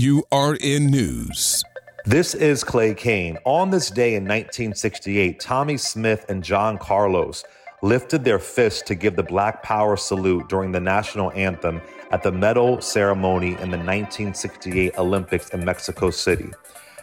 AURN News. This is Clay Cane. On this day in 1968, Tommie Smith and John Carlos lifted their fists to give the Black Power salute during the national anthem at the medal ceremony in the 1968 Olympics in Mexico City.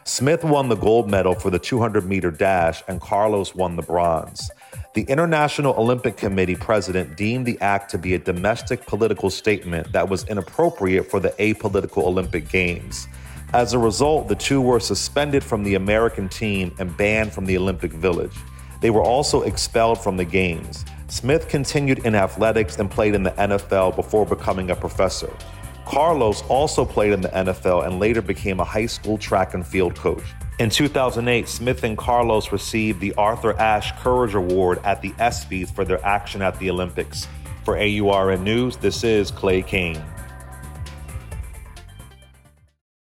Smith won the gold medal for the 200 meter dash, and Carlos won the bronze. The International Olympic Committee president deemed the act to be a domestic political statement that was inappropriate for the apolitical Olympic Games. As a result, the two were suspended from the American team and banned from the Olympic Village. They were also expelled from the Games. Smith continued in athletics and played in the NFL before becoming a professor. Carlos also played in the NFL and later became a high school track and field coach. In 2008, Smith and Carlos received the Arthur Ashe Courage Award at the ESPYs for their action at the Olympics. For AURN News, this is Clay Cane.